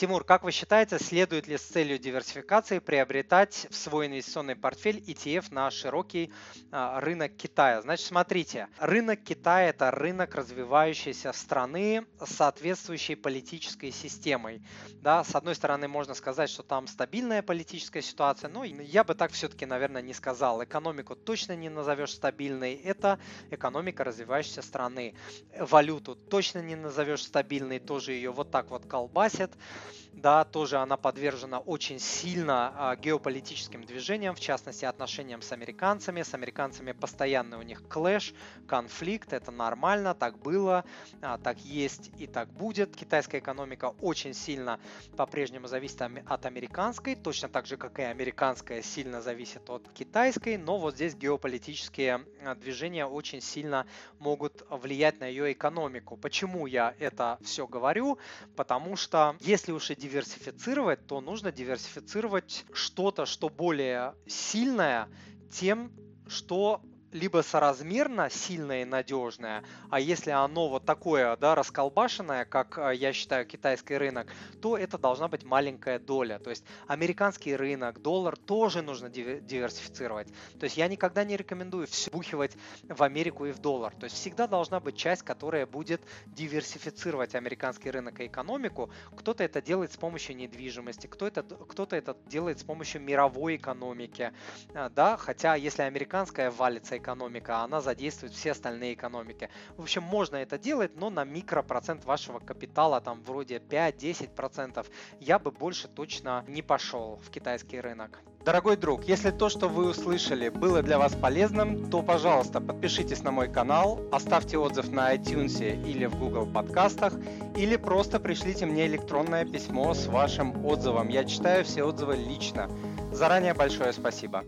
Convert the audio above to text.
Тимур, как вы считаете, следует ли с целью диверсификации приобретать в свой инвестиционный портфель ETF на широкий а, рынок Китая? Значит, смотрите, рынок Китая – это рынок развивающейся страны с соответствующей политической системой. Да, с одной стороны, можно сказать, что там стабильная политическая ситуация, но я бы так все-таки, наверное, не сказал. Экономику точно не назовешь стабильной. Это экономика развивающейся страны. Валюту точно не назовешь стабильной, тоже ее вот так вот колбасит да, тоже она подвержена очень сильно а, геополитическим движениям, в частности отношениям с американцами. С американцами постоянно у них клэш, конфликт, это нормально, так было, а, так есть и так будет. Китайская экономика очень сильно по-прежнему зависит от американской, точно так же, как и американская сильно зависит от китайской, но вот здесь геополитические а, движения очень сильно могут влиять на ее экономику. Почему я это все говорю? Потому что если уж и диверсифицировать, то нужно диверсифицировать что-то, что более сильное тем, что либо соразмерно сильное и надежное, а если оно вот такое, да, расколбашенное, как э, я считаю китайский рынок, то это должна быть маленькая доля. То есть американский рынок, доллар тоже нужно диверсифицировать. То есть я никогда не рекомендую все бухивать в Америку и в доллар. То есть всегда должна быть часть, которая будет диверсифицировать американский рынок и экономику. Кто-то это делает с помощью недвижимости, кто-то кто это делает с помощью мировой экономики, э, да, хотя если американская валится экономика, а она задействует все остальные экономики. В общем, можно это делать, но на микропроцент вашего капитала, там вроде 5-10%, я бы больше точно не пошел в китайский рынок. Дорогой друг, если то, что вы услышали, было для вас полезным, то, пожалуйста, подпишитесь на мой канал, оставьте отзыв на iTunes или в Google подкастах, или просто пришлите мне электронное письмо с вашим отзывом. Я читаю все отзывы лично. Заранее большое спасибо.